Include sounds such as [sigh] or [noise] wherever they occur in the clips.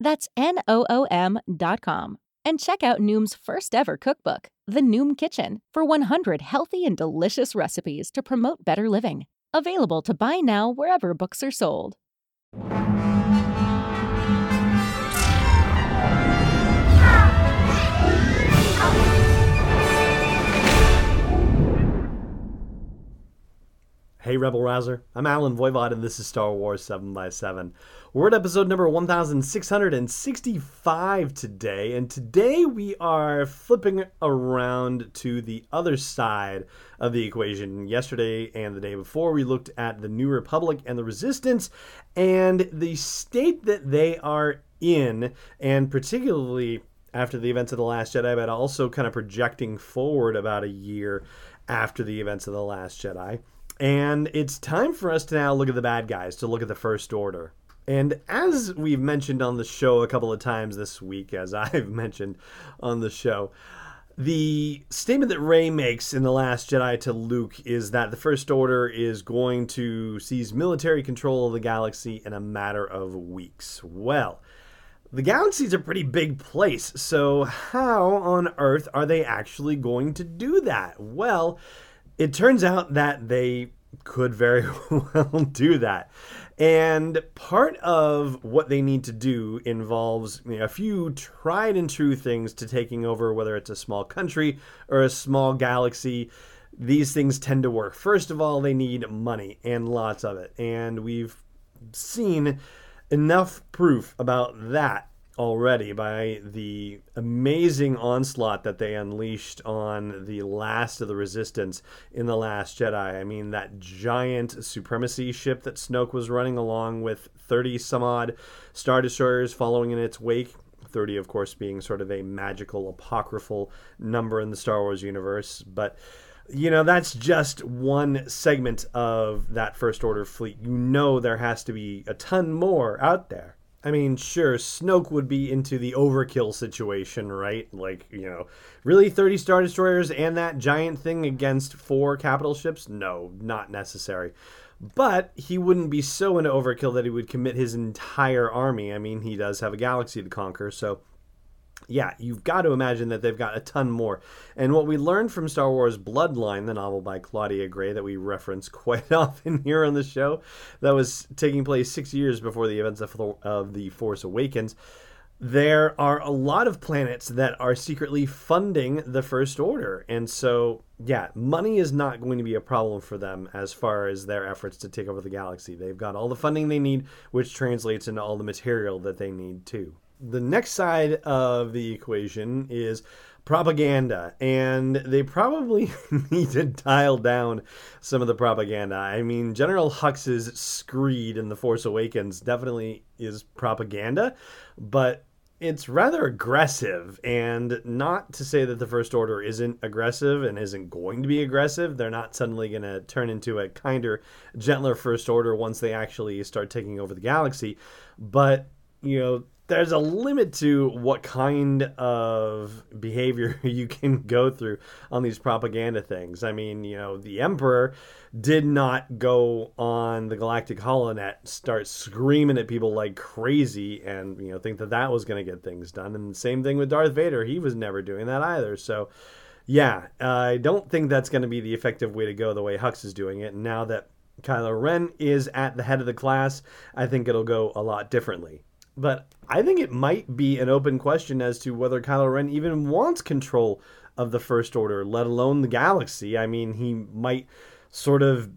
That's N-O-O-M dot com. And check out Noom's first ever cookbook, The Noom Kitchen, for 100 healthy and delicious recipes to promote better living. Available to buy now wherever books are sold. Hey, Rebel Rouser. I'm Allen Voivod, and this is Star Wars 7 by 7 We're at episode number 1665 today, and today we are flipping around to the other side of the equation. Yesterday and the day before, we looked at the New Republic and the Resistance and the state that they are in, and particularly after the events of The Last Jedi, but also kind of projecting forward about a year after the events of The Last Jedi. And it's time for us to now look at the bad guys, to look at the First Order. And as we've mentioned on the show a couple of times this week, as [laughs] I've mentioned on the show, the statement that Rey makes in The Last Jedi to Luke is that the First Order is going to seize military control of the galaxy in a matter of weeks. Well, the galaxy's a pretty big place, so how on earth are they actually going to do that? Well, it turns out that they could very [laughs] well do that. And part of what they need to do involves you know, a few tried and true things to taking over, whether it's a small country or a small galaxy. These things tend to work. First of all, they need money and lots of it. And we've seen enough proof about that already by the amazing onslaught that they unleashed on the last of the resistance in the last jedi. I mean that giant supremacy ship that snoke was running along with 30 some odd star destroyers following in its wake. 30 of course being sort of a magical apocryphal number in the star wars universe. But you know that's just one segment of that first order fleet. You know there has to be a ton more out there I mean, sure, Snoke would be into the overkill situation, right? Like, you know, really 30 Star Destroyers and that giant thing against four capital ships? No, not necessary. But he wouldn't be so into overkill that he would commit his entire army. I mean, he does have a galaxy to conquer, so yeah, you've got to imagine that they've got a ton more. And what we learned from Star Wars Bloodline, the novel by Claudia Gray that we reference [laughs] quite often here on the show, that was taking place six years before the events of, of The Force Awakens, there are a lot of planets that are secretly funding the First Order. And so, yeah, money is not going to be a problem for them as far as their efforts to take over the galaxy. They've got all the funding they need, which translates into all the material that they need too the next side of the equation is propaganda and they probably [laughs] need to dial down some of the propaganda. I mean general hux's screed in the force awakens definitely is propaganda but it's rather aggressive and not to say that the first order isn't aggressive and isn't going to be aggressive. They're not suddenly going to turn into a kinder gentler first order once they actually start taking over the galaxy but you know there's a limit to what kind of behavior [laughs] you can go through on these propaganda things. I mean, you know, the Emperor did not go on the Galactic Holonet, start screaming at people like crazy, and you know, think that that was going to get things done. And same thing with Darth Vader; he was never doing that either. So, yeah, I don't think that's going to be the effective way to go. The way Hux is doing it, now that Kylo Ren is at the head of the class, I think it'll go a lot differently. But I think it might be an open question as to whether Kylo Ren even wants control of the First Order, let alone the galaxy. I mean, he might sort of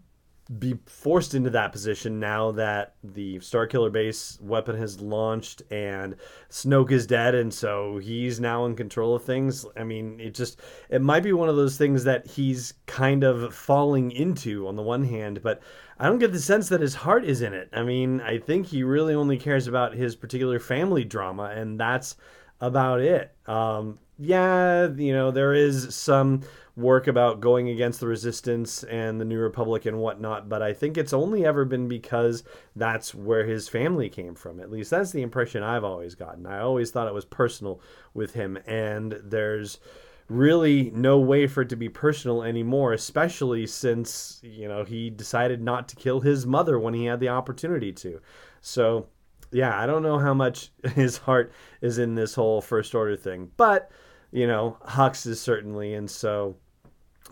be forced into that position now that the Starkiller base weapon has launched and Snoke is dead and so he's now in control of things. I mean, it just it might be one of those things that he's kind of falling into on the one hand, but I don't get the sense that his heart is in it. I mean, I think he really only cares about his particular family drama and that's about it. Um, yeah, you know, there is some work about going against the resistance and the New Republic and whatnot, but I think it's only ever been because that's where his family came from. At least that's the impression I've always gotten. I always thought it was personal with him, and there's really no way for it to be personal anymore, especially since, you know, he decided not to kill his mother when he had the opportunity to. So, yeah, I don't know how much [laughs] his heart is in this whole first order thing, but you know, Hux is certainly, and so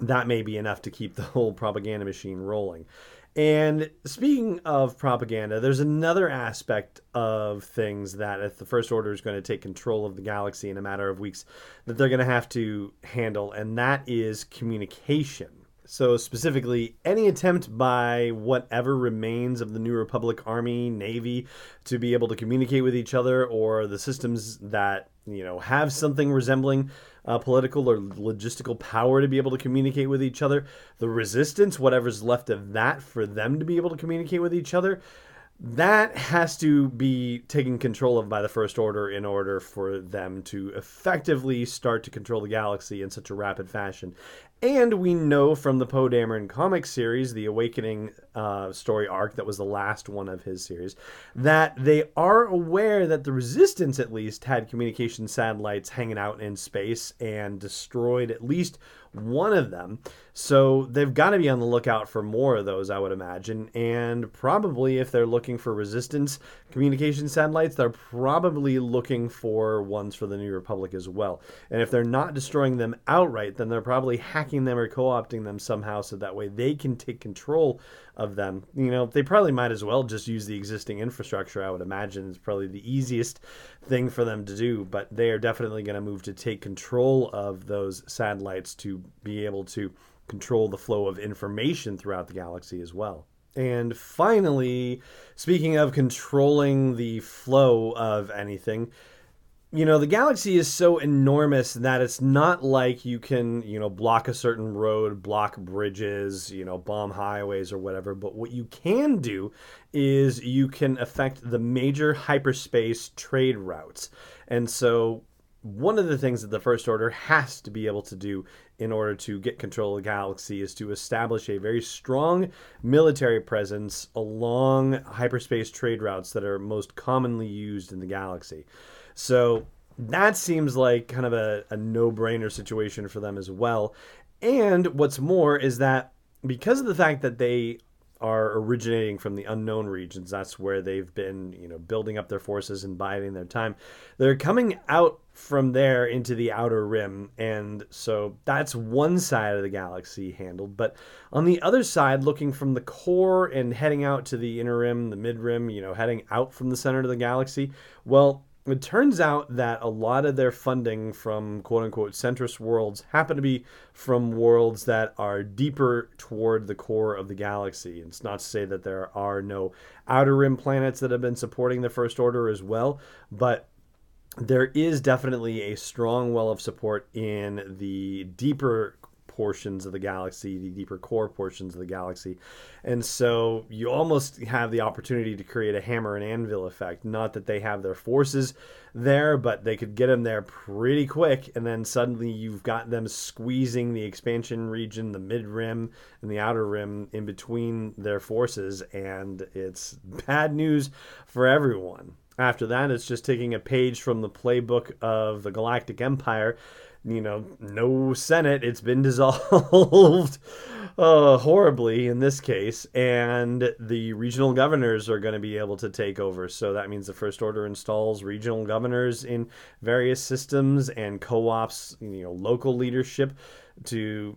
that may be enough to keep the [laughs] whole propaganda machine rolling. And speaking of propaganda, there's another aspect of things that if the First Order is going to take control of the galaxy in a matter of weeks, that they're going to have to handle, and that is communication. So, specifically, any attempt by whatever remains of the New Republic Army, Navy to be able to communicate with each other, or the systems that, you know, have something resembling uh, political or logistical power to be able to communicate with each other, the resistance, whatever's left of that for them to be able to communicate with each other, that has to be taken control of by the First Order in order for them to effectively start to control the galaxy in such a rapid fashion. And we know from the Poe Dameron comic series, the Awakening uh, story arc that was the last one of his series, that they are aware that the Resistance, at least, had communication satellites hanging out in space and destroyed at least one of them. So they've got to be on the lookout for more of those, I would imagine. And probably if they're looking for resistance communication satellites, they're probably looking for ones for the New Republic as well. And if they're not destroying them outright, then they're probably hacking them or co opting them somehow so that way they can take control of them. You know, they probably might as well just use the existing infrastructure, I would imagine, is probably the easiest thing for them to do. But they are definitely going to move to take control of those satellites to be able to control the flow of information throughout the galaxy as well. And finally, speaking of controlling the flow of anything, you know, the galaxy is so enormous that it's not like you can, you know, block a certain road, block bridges, you know, bomb highways or whatever. But what you can do is you can affect the major hyperspace trade routes. And so one of the things that the First Order has to be able to do in order to get control of the galaxy is to establish a very strong military presence along hyperspace trade routes that are most commonly used in the galaxy. So that seems like kind of a, a no brainer situation for them as well. And what's more is that because of the fact that they are originating from the unknown regions. That's where they've been, you know, building up their forces and biding their time. They're coming out from there into the outer rim, and so that's one side of the galaxy handled. But on the other side, looking from the core and heading out to the inner rim, the mid rim, you know, heading out from the center of the galaxy, well, it turns out that a lot of their funding from quote unquote centrist worlds happen to be from worlds that are deeper toward the core of the galaxy. It's not to say that there are no outer rim planets that have been supporting the First Order as well, but there is definitely a strong well of support in the deeper portions of the galaxy, the deeper core portions of the galaxy. And so you almost have the opportunity to create a hammer and anvil effect. Not that they have their forces there, but they could get them there pretty quick. And then suddenly you've got them squeezing the expansion region, the mid rim, and the outer rim in between their forces. And it's bad news for everyone. After that, it's just taking a page from the playbook of the Galactic Empire you know, no Senate. It's been [laughs] dissolved uh, horribly in this case, and the regional governors are going to be able to take over. So that means the First Order installs regional governors in various systems and co ops, you know, local leadership to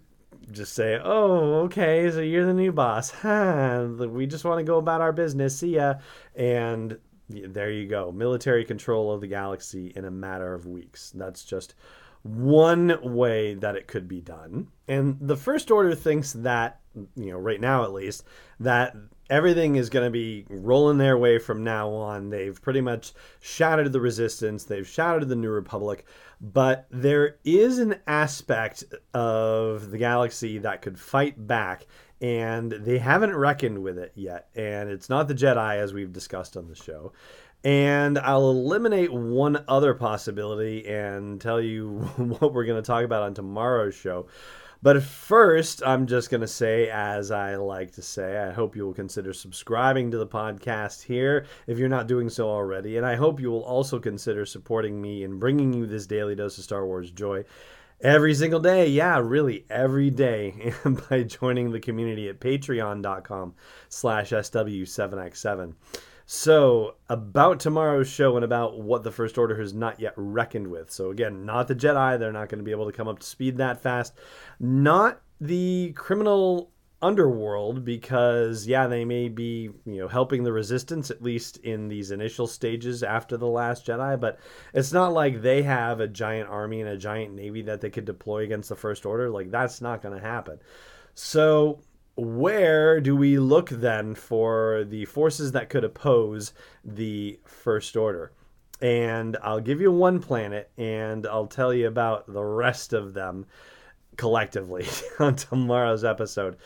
just say, "Oh, okay, so you're the new boss. Huh, [laughs] we just want to go about our business. See ya." And there you go. Military control of the galaxy in a matter of weeks. That's just one way that it could be done. And the First Order thinks that, you know, right now at least, that everything is going to be rolling their way from now on. They've pretty much shattered the resistance, they've shattered the New Republic, but there is an aspect of the galaxy that could fight back. And they haven't reckoned with it yet. And it's not the Jedi, as we've discussed on the show. And I'll eliminate one other possibility and tell you [laughs] what we're going to talk about on tomorrow's show. But first, I'm just going to say, as I like to say, I hope you will consider subscribing to the podcast here if you're not doing so already. And I hope you will also consider supporting me in bringing you this daily dose of Star Wars joy every single day. Yeah, really, every day [laughs] by joining the community at patreon.com slash SW7X7. So, about tomorrow's show and about what the First Order has not yet reckoned with. So, again, not the Jedi. They're not going to be able to come up to speed that fast. Not the criminal underworld because yeah they may be you know helping the resistance at least in these initial stages after the last jedi but it's not like they have a giant army and a giant navy that they could deploy against the first order like that's not going to happen so where do we look then for the forces that could oppose the First Order? And I'll give you one planet and I'll tell you about the rest of them collectively [laughs] on tomorrow's episode.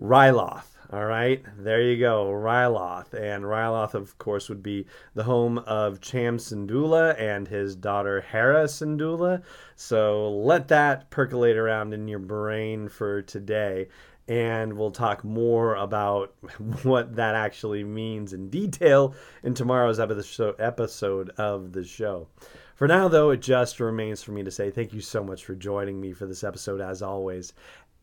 Ryloth. All right, there you go, Ryloth. And Ryloth, of course, would be the home of Cham Syndulla and his daughter Hera Syndulla. So let that percolate around in your brain for today and we'll talk more about [laughs] what that actually means in detail in tomorrow's episode of the show. For now, though, it just remains for me to say thank you so much for joining me for this episode, as always,